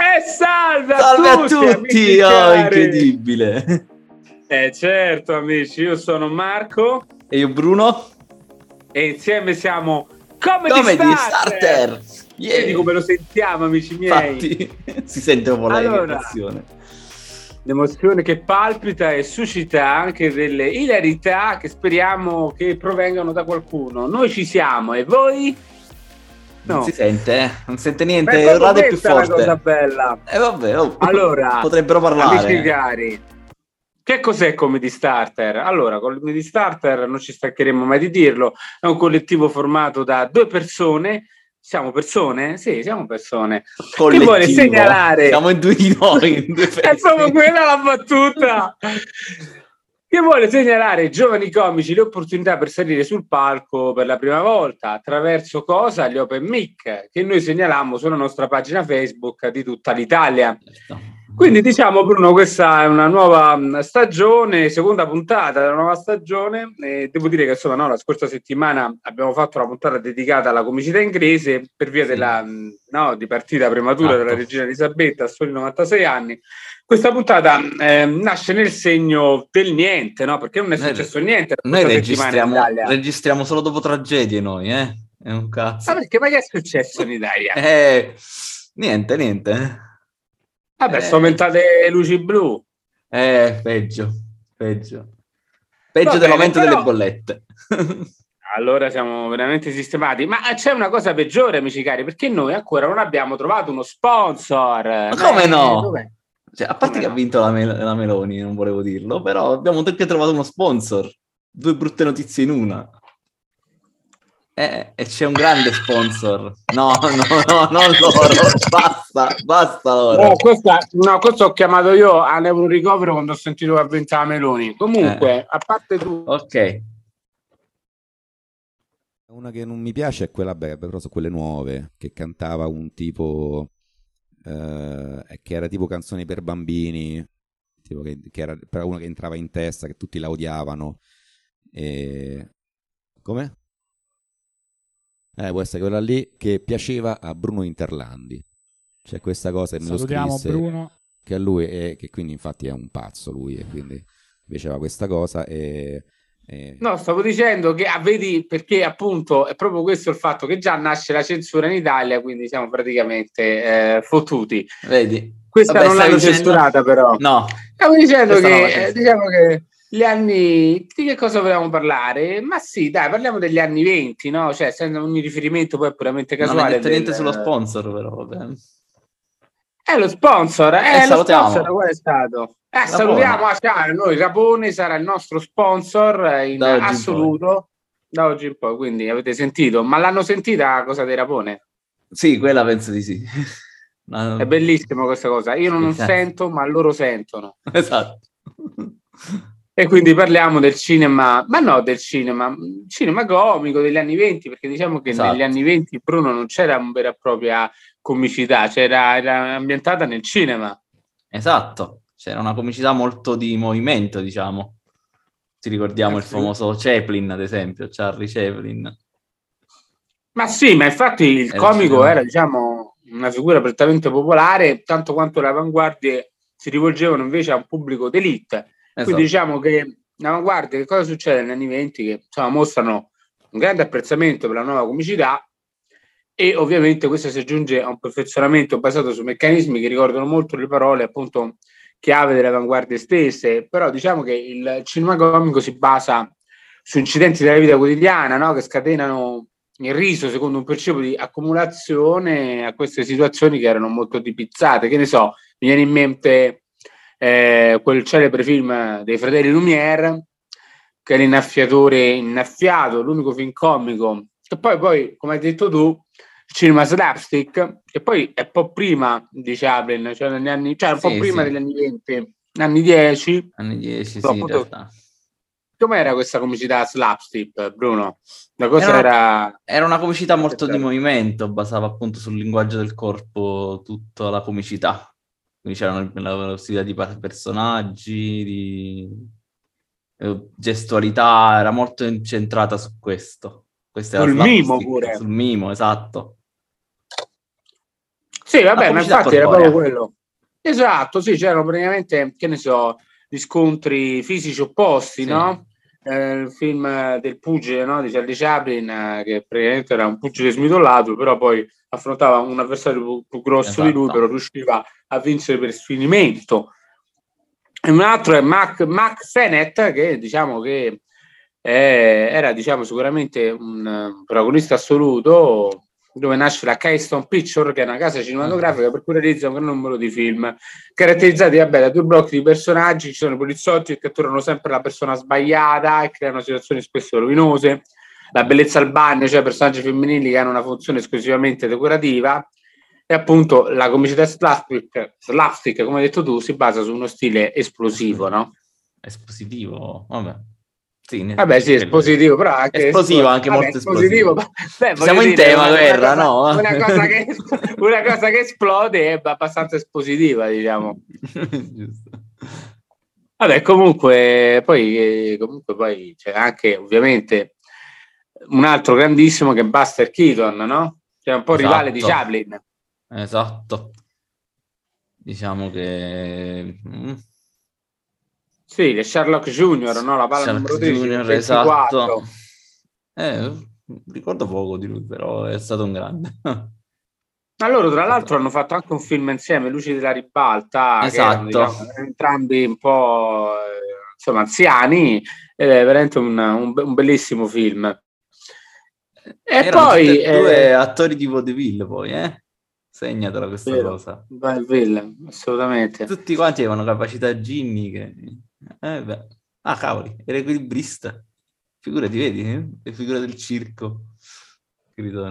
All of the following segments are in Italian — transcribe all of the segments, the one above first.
E salve a Salve a tutti! tutti! amici Oh, incredibile! Eh certo amici, io sono Marco E io Bruno? e insieme siamo Comedy, Comedy Starter! Starter! Vedi come lo sentiamo amici miei? Infatti, si sente un po' la Allora. L'emozione. Che palpita e suscita anche delle ilarità che speriamo che provengano da qualcuno. Noi ci siamo e voi? Non No. si sente, eh? Non sente niente, il radio più questa è la cosa forte. bella. E vabbè, oh, Allora, potrebbero Amici parlare. cari, che cos'è Comedy Starter? Allora, Comedy Starter, non ci stancheremo mai di dirlo, è un collettivo formato da due persone. Siamo persone? Sì, siamo persone. Collettivo. vuole segnalare? Siamo in due di noi, due È proprio quella la battuta! Che vuole segnalare ai giovani comici le opportunità per salire sul palco per la prima volta attraverso cosa? Gli open mic che noi segnaliamo sulla nostra pagina Facebook di tutta l'Italia. Quindi diciamo Bruno, questa è una nuova mh, stagione, seconda puntata della nuova stagione. E devo dire che insomma no, la scorsa settimana abbiamo fatto una puntata dedicata alla comicità inglese per via della mh, no, di partita prematura Esatto. della regina Elisabetta a soli 96 anni. Questa puntata eh, nasce nel segno del niente, no? Perché non è Noi- successo niente Noi settimana in registriamo, registriamo solo dopo tragedie noi, eh? È un cazzo. Ma perché? Ma che è successo in Italia? Eh, niente, niente. Vabbè, eh. sono aumentate le luci blu. Eh, peggio, peggio. Peggio Va dell'aumento bene, delle però- bollette. Allora siamo veramente sistemati. Ma c'è una cosa peggiore, amici cari, perché noi ancora non abbiamo trovato uno sponsor. Ma come no? Dov'è? Cioè, a parte Come che no? ha vinto la, Mel- la Meloni, non volevo dirlo, però abbiamo anche trovato uno sponsor. Due brutte notizie in una. Eh, e c'è un grande sponsor. No, no, no, non loro. Basta, basta loro. Oh, questa, no, questo ho chiamato io all'Euroricovero quando ho sentito che ha vinto la Meloni. Comunque, Eh. a parte tu, Ok. Una che non mi piace è quella, beh, però sono quelle nuove, che cantava un tipo, eh, che era tipo canzoni per bambini, tipo che, che era una che entrava in testa, che tutti la odiavano. E... Come? Eh, può essere quella lì che piaceva a Bruno Interlandi. C'è questa cosa che me lo Salutiamo scrisse, Bruno. che a lui, è, che quindi infatti è un pazzo lui, e quindi piaceva questa cosa e... e- no, stavo dicendo che ah, vedi perché appunto è proprio questo il fatto che già nasce la censura in Italia, quindi siamo praticamente eh, fottuti. Vedi? Questa Vabbè, non l'hanno dicendo- censurata, però. No, Stavo dicendo che, eh, diciamo che gli anni, di che cosa volevamo parlare? Ma sì, dai, parliamo degli anni 20, no? Cioè, senza ogni riferimento poi puramente non hai casuale. detto niente del- sullo sponsor, però vabbè. È lo sponsor, Eh, eh, lo salutiamo. sponsor qual è stato? Eh, salutiamo a Ciao, noi Rapone sarà il nostro sponsor eh, in Da oggi in assoluto da oggi in poi, quindi avete sentito, ma l'hanno sentita la cosa dei Rapone? Sì, quella penso di sì. No, È bellissima questa cosa, io non, non Esatto. sento, ma loro sentono. Esatto. E quindi parliamo del cinema, ma no del cinema, cinema comico degli anni 20, perché diciamo che Esatto. negli anni 20 Bruno non c'era una vera e propria comicità, c'era era ambientata nel cinema. Esatto, c'era una comicità molto di movimento, diciamo. Ci ricordiamo Eh il sì. famoso Chaplin, ad esempio, Charlie Chaplin. Ma sì, ma infatti il Era comico era, diciamo, una figura prettamente popolare, tanto quanto le avanguardie si rivolgevano invece a un pubblico d'elite. Esatto. Quindi diciamo che l'avanguardia, che cosa succede negli anni 20? Che insomma, mostrano un grande apprezzamento per la nuova comicità e ovviamente questo si aggiunge a un perfezionamento basato su meccanismi che ricordano molto le parole appunto chiave delle avanguardie stesse, però diciamo che il cinema comico si basa su incidenti della vita quotidiana no? che scatenano il riso secondo un principio di accumulazione a queste situazioni che erano molto tipizzate. Che ne so, mi viene in mente eh, quel celebre film dei fratelli Lumière, che è l'innaffiatore innaffiato, l'unico film comico, che poi, poi come hai detto tu, il cinema slapstick, che poi è un po' prima di Chaplin, cioè, negli anni, cioè un po' Sì, prima sì. degli anni 20, anni 10. Anni 10, sì, in realtà. Com'era questa comicità slapstick, Bruno? Cosa Era- era... Era una comicità molto di movimento, basava appunto sul linguaggio del corpo tutta la comicità. Quindi c'erano la possibilità di pa- personaggi, di... eh, gestualità, era molto incentrata su questo. Questa Sul era mimo pure. Sul mimo, esatto. Sì, vabbè, ma infatti era corporea. proprio quello. Esatto, sì, c'erano praticamente, che ne so, gli scontri fisici opposti, Sì. no? Eh, il film del pugile, no? Di Charlie Chaplin, eh, che praticamente era un pugile smidollato, però poi affrontava un avversario più, più grosso di lui, Esatto. però riusciva a vincere per sfinimento. E un altro è Mac, Mac Sennett, che diciamo che eh, era diciamo, sicuramente un eh, protagonista assoluto dove nasce la Keystone Picture, che è una casa cinematografica per cui realizza un gran numero di film, caratterizzati vabbè, da due blocchi di personaggi, ci sono i poliziotti che catturano sempre la persona sbagliata e creano situazioni spesso rovinose, la bellezza al bagno, cioè personaggi femminili che hanno una funzione esclusivamente decorativa, e appunto la comicità slapstick, slapstick, come hai detto tu, si basa su uno stile esplosivo, no? Espositivo, vabbè. Sì, Vabbè, sì, espositivo, però anche Esplosivo, anche vabbè, molto esplosivo. Beh, voglio Siamo in dire, tema guerra, no? Una cosa, che, una cosa che esplode è abbastanza espositiva, diciamo. Giusto. Vabbè, comunque, poi, eh, comunque poi c'è anche ovviamente un altro grandissimo che è Buster Keaton, no? Che è un po' Esatto. rivale di Chaplin. Esatto. Diciamo che... Sì, è Sherlock Junior, no? La palla Shark numero 13, Junior, 24. esatto. Eh, ricordo poco di lui, però è stato un grande. Ma loro, tra l'altro, hanno fatto anche un film insieme, Luci della ribalta, che erano, Esatto. diciamo, entrambi un po' eh, insomma anziani, ed è veramente un, un un bellissimo film. E Erano poi tutti e due eh, attori di vaudeville poi, eh? Segnatela questa Vero. cosa. Film, assolutamente. Tutti quanti avevano capacità ginniche. Eh beh. Ah, cavoli, era equilibrista. Figurati, vedi? Le figure del circo.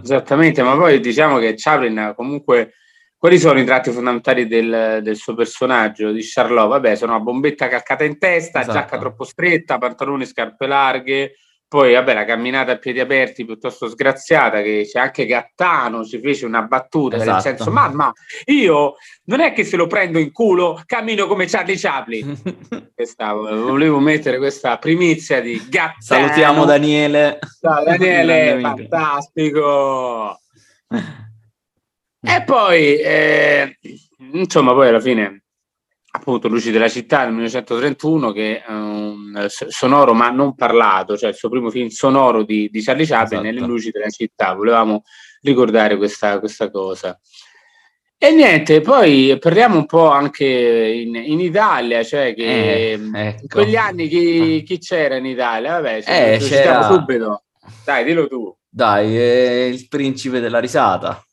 Esattamente, ma poi diciamo che Chaplin comunque quali sono i tratti fondamentali del, del suo personaggio di Charlot? Vabbè, sono una bombetta calcata in testa, Esatto. giacca troppo stretta, pantaloni e scarpe larghe. Poi, vabbè, la camminata a piedi aperti piuttosto sgraziata, che c'è anche Gattano, ci fece una battuta, nel Esatto. senso, mamma, io non è che se lo prendo in culo, cammino come Charlie Chaplin. Questa, volevo mettere questa primizia di Gattano. Salutiamo Daniele. Ciao Daniele, fantastico. E poi, eh, insomma, poi alla fine, appunto, Luci della città nel 1931, che è un s- sonoro ma non parlato, cioè il suo primo film sonoro di, di Charlie Chaplin, Esatto. e Le Luci della città. Volevamo ricordare questa, questa cosa. E niente, poi parliamo un po' anche in, in Italia, cioè che Eh, in ecco. quegli anni chi, chi c'era in Italia? Vabbè, ce Eh, c'era- subito. Dai, dillo tu. Dai, è il principe della risata.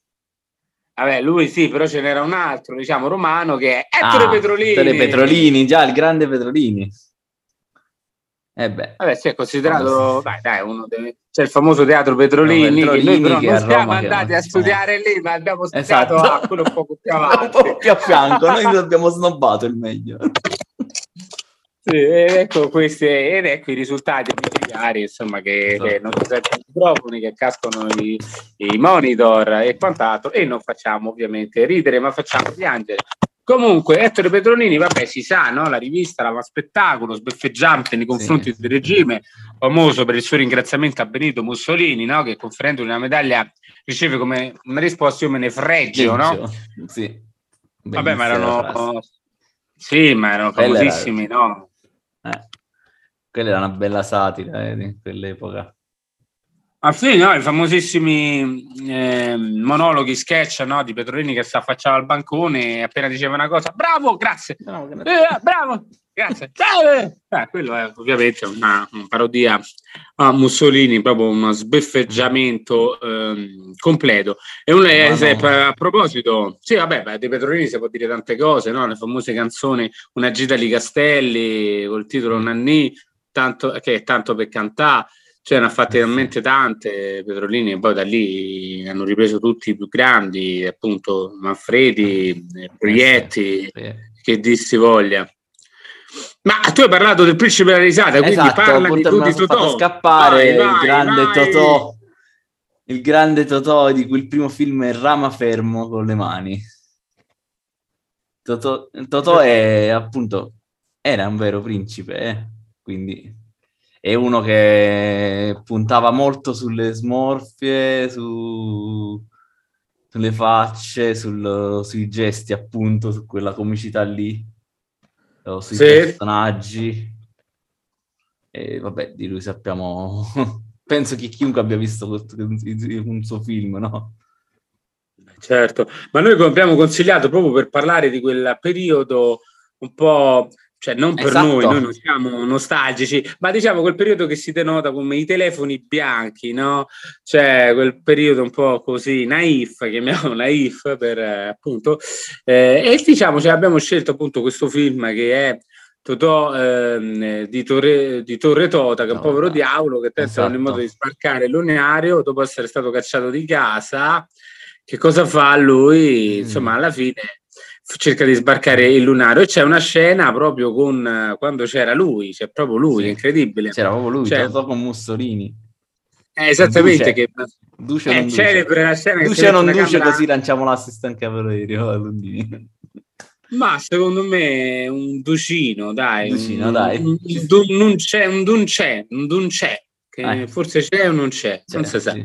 Vabbè, lui sì, però ce n'era un altro, diciamo, romano, che è Ettore Ah, Petrolini. Ettore Petrolini, già il grande Petrolini. Eh beh, Vabbè, si è considerato, dai, dai, uno dei... c'è il famoso teatro Petrolini, No, Petrolini noi non siamo andati a studiare lì, ma abbiamo studiato esatto. a quello un po' più un avanti. po' più a fianco, noi l'abbiamo snobbato il meglio. Sì, ed ecco questi, ed ecco i risultati micidiali, insomma, che, Esatto. che non si sentono i microfoni, che cascano i, i monitor e quant'altro, e non facciamo ovviamente ridere, ma facciamo piangere. Comunque, Ettore Petronini, vabbè, si sa, no? La rivista dava spettacolo sbeffeggiante nei confronti Sì. del regime, famoso per il suo ringraziamento a Benito Mussolini, no? Che conferendogli una medaglia riceve come una risposta io me ne fregio, no? Sì. Vabbè, ma erano... Sì, ma erano famosissimi, no? Eh, quella era una bella satira eh, di quell'epoca. Ah sì, no, i famosissimi eh, monologhi, sketch no, di Petrolini che si affacciava al bancone e appena diceva una cosa, bravo, grazie, Eh, bravo, grazie. Eh, eh, quello è ovviamente una, una parodia a Mussolini, proprio uno sbeffeggiamento ehm, completo. E un, eh, no. a proposito, sì, vabbè, beh, di Petrolini si può dire tante cose, no? Le famose canzoni Una gita di Castelli col titolo Nanni, tanto, che è tanto per cantare. Cioè, ne ha fatte Eh talmente tante Petrolini, e poi da lì hanno ripreso tutti i più grandi, appunto Manfredi, eh, Proietti, Sì. che dissi voglia. Ma tu hai parlato del principe della risata, quindi Esatto, parlami appunto tu di Totò. scappare Vai, il vai, grande vai. Totò. Il grande Totò di cui il primo film è Rama fermo con le mani. Totò, Totò è appunto era un vero principe, eh? quindi è uno che puntava molto sulle smorfie, su... sulle facce, sul... sui gesti, appunto, su quella comicità lì, o sui Sì. personaggi. E vabbè, di lui sappiamo... Penso che chiunque abbia visto questo- un suo film, no? Certo, ma noi abbiamo consigliato proprio per parlare di quel periodo un po', cioè non per Esatto. noi, noi non siamo nostalgici, ma diciamo quel periodo che si denota come i telefoni bianchi, no? Cioè quel periodo un po' così naif, chiamiamolo naif per eh, appunto, eh, e diciamo, cioè, abbiamo scelto appunto questo film che è Totò ehm, di, Torre, di Torre Tota, che è un Tota. povero diavolo che tenta in Esatto. modo di sbarcare l'unario dopo essere stato cacciato di casa. Che cosa fa lui? Mm. Insomma, alla fine cerca di sbarcare il lunario e c'è una scena proprio con eh, quando c'era lui, c'è proprio lui, Sì. incredibile. C'era proprio lui, Cioè- Totò con Mussolini. Eh, esattamente, Duce. che Duce è non duce? celebre la scena che Duce mette non duce, camera- così lanciamo l'assist anche a Valerio a Lundini. Ma secondo me un ducino, dai. Ducino, un, dai. Un, un, dun- non c'è, un dun c'è, un dun c'è, che Eh. forse c'è o non c'è, non Cioè, si sa. sì.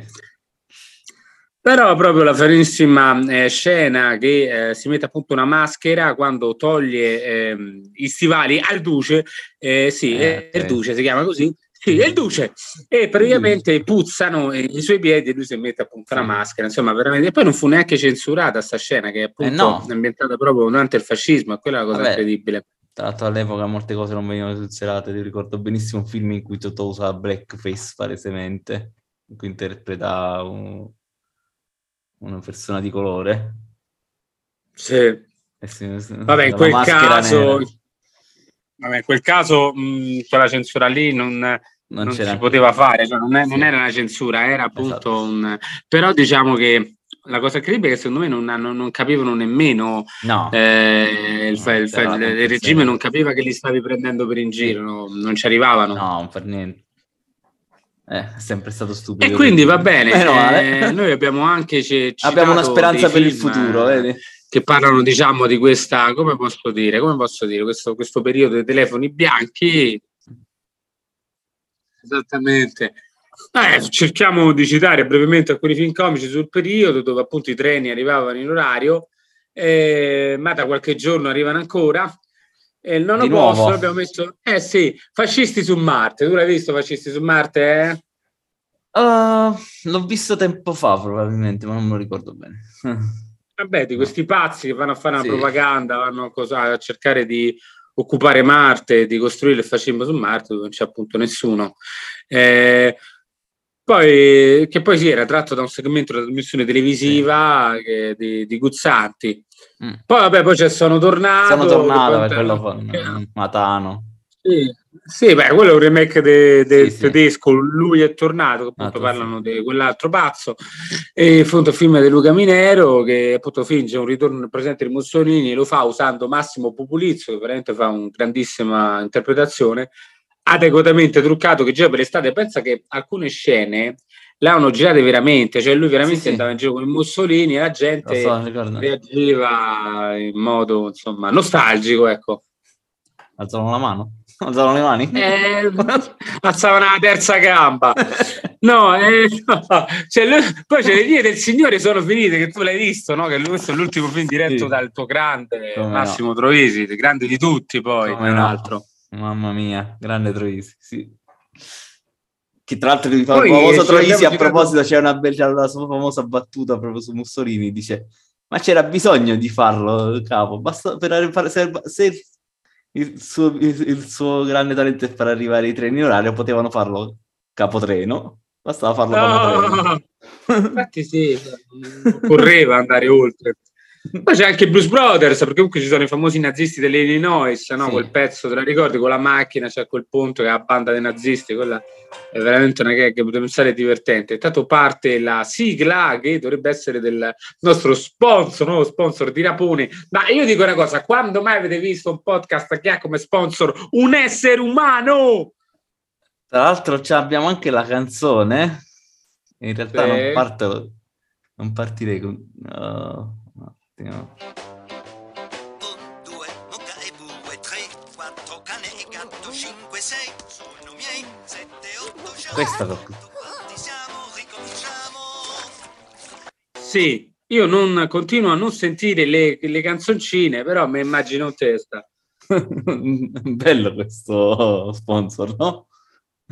Però proprio la famosissima eh, scena che eh, si mette appunto una maschera quando toglie ehm, i stivali al duce, eh, sì, Eh, il duce si chiama così, sì, è il duce, e praticamente puzzano eh, i suoi piedi e lui si mette appunto Sì. una maschera, insomma veramente, e poi non fu neanche censurata sta scena che è appunto Eh, no. ambientata proprio durante il fascismo, e quella è la cosa Vabbè. incredibile. Tra l'altro all'epoca molte cose non venivano censurate, ti ricordo benissimo un film in cui Totò usava blackface palesemente, in cui interpreta un- una persona di colore. Sì. E si- Vabbè, in quel caso, vabbè, in quel caso mh, quella censura lì non, non, non si poteva fare, cioè non, è- non Sì. era una censura, era appunto Esatto. un... Però diciamo che la cosa incredibile è che secondo me non, hanno- non capivano nemmeno, No, eh, il, fa- il il- il regime non capiva che li stavi prendendo per in giro, no, non ci arrivavano. no, per niente. Eh, è sempre stato stupido. E quindi va bene, eh, noi abbiamo anche ce- Abbiamo una speranza per il futuro, eh, vedi? che parlano diciamo di questa, come posso dire, come posso dire, questo, questo periodo dei telefoni bianchi. Esattamente. Eh, cerchiamo di citare brevemente alcuni film comici sul periodo dove appunto i treni arrivavano in orario, eh, ma da qualche giorno arrivano ancora. E il nono Di nuovo? posto abbiamo messo, eh sì, Fascisti su Marte. Tu l'hai visto Fascisti su Marte? Eh? Ah, l'ho visto tempo fa probabilmente, ma non me lo ricordo bene. Vabbè, di questi pazzi che vanno a fare una Sì. propaganda, vanno a cercare di occupare Marte, di costruire il fascismo su Marte, dove non c'è appunto nessuno. Eh, poi, che poi sì, era tratto da un segmento della trasmissione televisiva che- di, di Guzzanti. Mm. Poi, vabbè, poi c'è Sono Tornato. Sono tornato per quello con Matano. Sì, sì, beh, quello è un remake de- del Sì, sì. tedesco, lui è tornato, che appunto Ah, parlano di quell'altro pazzo, e appunto il film di Luca Minero che appunto finge un ritorno nel presente di Mussolini, lo fa usando Massimo Pupulizzo, che veramente fa una grandissima interpretazione, adeguatamente truccato, che gira per l'estate, pensa che alcune scene l'hanno girate veramente, cioè lui veramente Sì, andava in giro con il Mussolini e la gente so, reagiva in modo, insomma, nostalgico, ecco. Alzavano la mano? Alzavano le mani? Eh, alzavano la terza gamba. No, eh, no. Cioè, lui- poi c'è le vie del Signore sono finite, che tu l'hai visto, no? Che questo è l'ultimo film diretto Sì. dal tuo grande Come no. Massimo Troisi, il grande di tutti poi, Come tra no. Mamma mia, grande Troisi, sì. Che tra l'altro il Poi, famoso Troisi a proposito c'è una bella la sua famosa battuta proprio su Mussolini, dice ma c'era bisogno di farlo, capo, basta per fare se, se il, suo, il, il suo grande talento è far arrivare i treni in orario, potevano farlo capotreno, bastava farlo capotreno. No, infatti sì, occorreva andare oltre. Poi c'è anche Blues Brothers, perché comunque ci sono i famosi nazisti dell'Illinois, no? Sì. quel pezzo, te la ricordi, con la macchina, c'è quel ponte che è la banda dei nazisti, quella è veramente una gag, potete pensare divertente. Intanto parte la sigla che dovrebbe essere del nostro sponsor, nuovo sponsor di Rapone. Ma io dico una cosa, quando mai avete visto un podcast che ha come sponsor un essere umano? Tra l'altro abbiamo anche la canzone, in realtà Sì. non parto, non partirei con... uh, un attimo. Un, due, mocca e bue, tre, quattro, cane e gatto, cinque, sei, sono miei, sette, Questa per Siamo, ricominciamo. Sì, io non continuo a non sentire le, le canzoncine, però mi immagino in testa. Bello questo sponsor, no?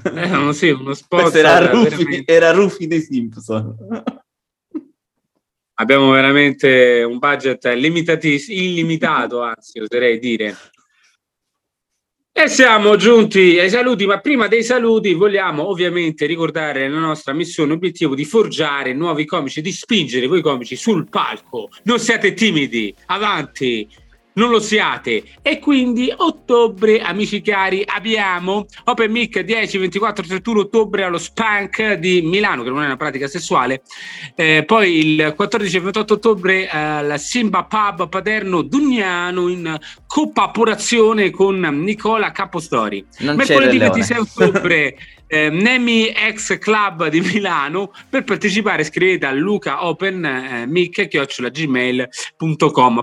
Eh, no, sì, uno sponsor. Era Rufi, veramente- era Rufi dei Simpson. Abbiamo veramente un budget limitatis- illimitato, anzi, oserei dire. E siamo giunti ai saluti, ma prima dei saluti vogliamo ovviamente ricordare la nostra missione, obiettivo di forgiare nuovi comici, di spingere voi comici sul palco. Non siate timidi, avanti, non lo siate. E quindi ottobre, amici cari, abbiamo Open Mic 10, 24, 31 ottobre allo Spank di Milano, che non è una pratica sessuale. Eh, poi il 14 e 28 ottobre al Simba Pub Paterno Dugnano in collaborazione con Nicola Capostori. Non Mercoledì Re Leone. 26 ottobre eh, Nemi X Club di Milano. Per partecipare scrivete a Luca Open eh.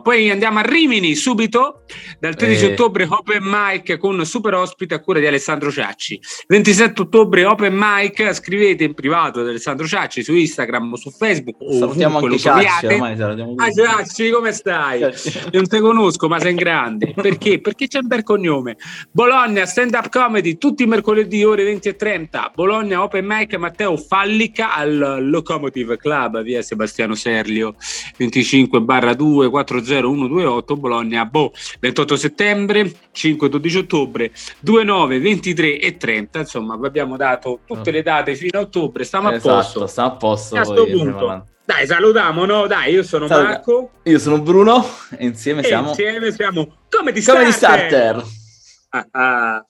Poi andiamo a Rimini subito dal 13 Eh. ottobre Open Mic con super ospite a cura di Alessandro Ciacci. 27 ottobre Open Mic, scrivete in privato ad Alessandro Ciacci su Instagram o su Facebook. Salutiamo anche Ciacci, ormai salutiamo Ah. Ciacci, come stai? Ciacci. Non te conosco, ma sei in grande. Perché? Perché c'è un bel cognome. Bologna, stand up comedy, tutti i mercoledì ore 20 e 30. Bologna, open mic, Matteo Fallica al Locomotive Club, via Sebastiano Serlio, 25 barra 2 40128, Bologna, boh, 28 settembre, 5-12 ottobre, 2-9, 23 e 30. Insomma, vi abbiamo dato tutte le date fino a ottobre, stiamo a Esatto, posto. sta a posto. A sto punto. Dai, salutiamo, no? Dai, io sono Saluta. Marco. Io sono Bruno e insieme E siamo insieme siamo come di Comedy Starter. Ah, ah.